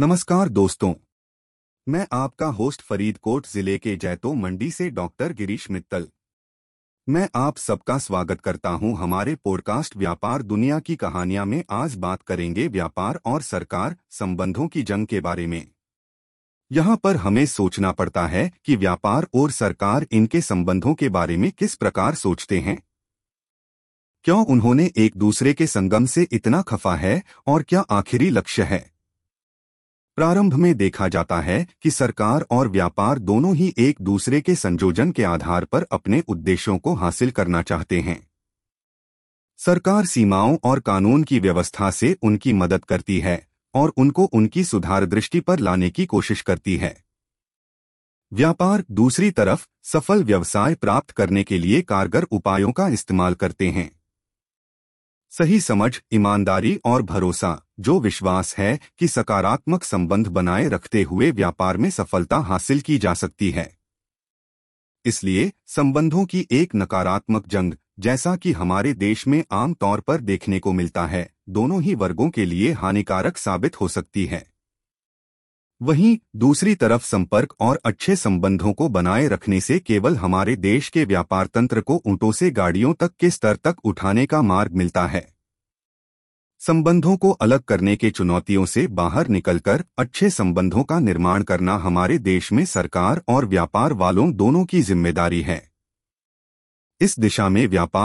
नमस्कार दोस्तों। मैं आपका होस्ट फरीदकोट ज़िले के जैतो मंडी से डॉक्टर गिरीश मित्तल। मैं आप सबका स्वागत करता हूँ हमारे पॉडकास्ट व्यापार दुनिया की कहानियाँ में। आज बात करेंगे व्यापार और सरकार संबंधों की जंग के बारे में। यहाँ पर हमें सोचना पड़ता है कि व्यापार और सरकार इनके संबंधों के बारे में किस प्रकार सोचते हैं। क्यों उन्होंने एक दूसरे के संगम से इतना खफा है और क्या आखिरी लक्ष्य है? प्रारंभ में देखा जाता है कि सरकार और व्यापार दोनों ही एक दूसरे के संयोजन के आधार पर अपने उद्देश्यों को हासिल करना चाहते हैं। सरकार सीमाओं और कानून की व्यवस्था से उनकी मदद करती है और उनको उनकी सुधार दृष्टि पर लाने की कोशिश करती है। व्यापार दूसरी तरफ़ सफल व्यवसाय प्राप्त करने के लिए कारगर उपायों का इस्तेमाल करते हैं। सही समझ, ईमानदारी और भरोसा, जो विश्वास है कि सकारात्मक संबंध बनाए रखते हुए व्यापार में सफलता हासिल की जा सकती है। इसलिए, संबंधों की एक नकारात्मक जंग, जैसा कि हमारे देश में आमतौर पर देखने को मिलता है, दोनों ही वर्गों के लिए हानिकारक साबित हो सकती है। वहीं दूसरी तरफ़ संपर्क और अच्छे संबंधों को बनाए रखने से केवल हमारे देश के व्यापार तंत्र को ऊँटों से गाड़ियों तक के स्तर तक उठाने का मार्ग मिलता है। संबंधों को अलग करने के चुनौतियों से बाहर निकलकर अच्छे संबंधों का निर्माण करना हमारे देश में सरकार और व्यापार वालों दोनों की ज़िम्मेदारी है। इस दिशा में व्यापार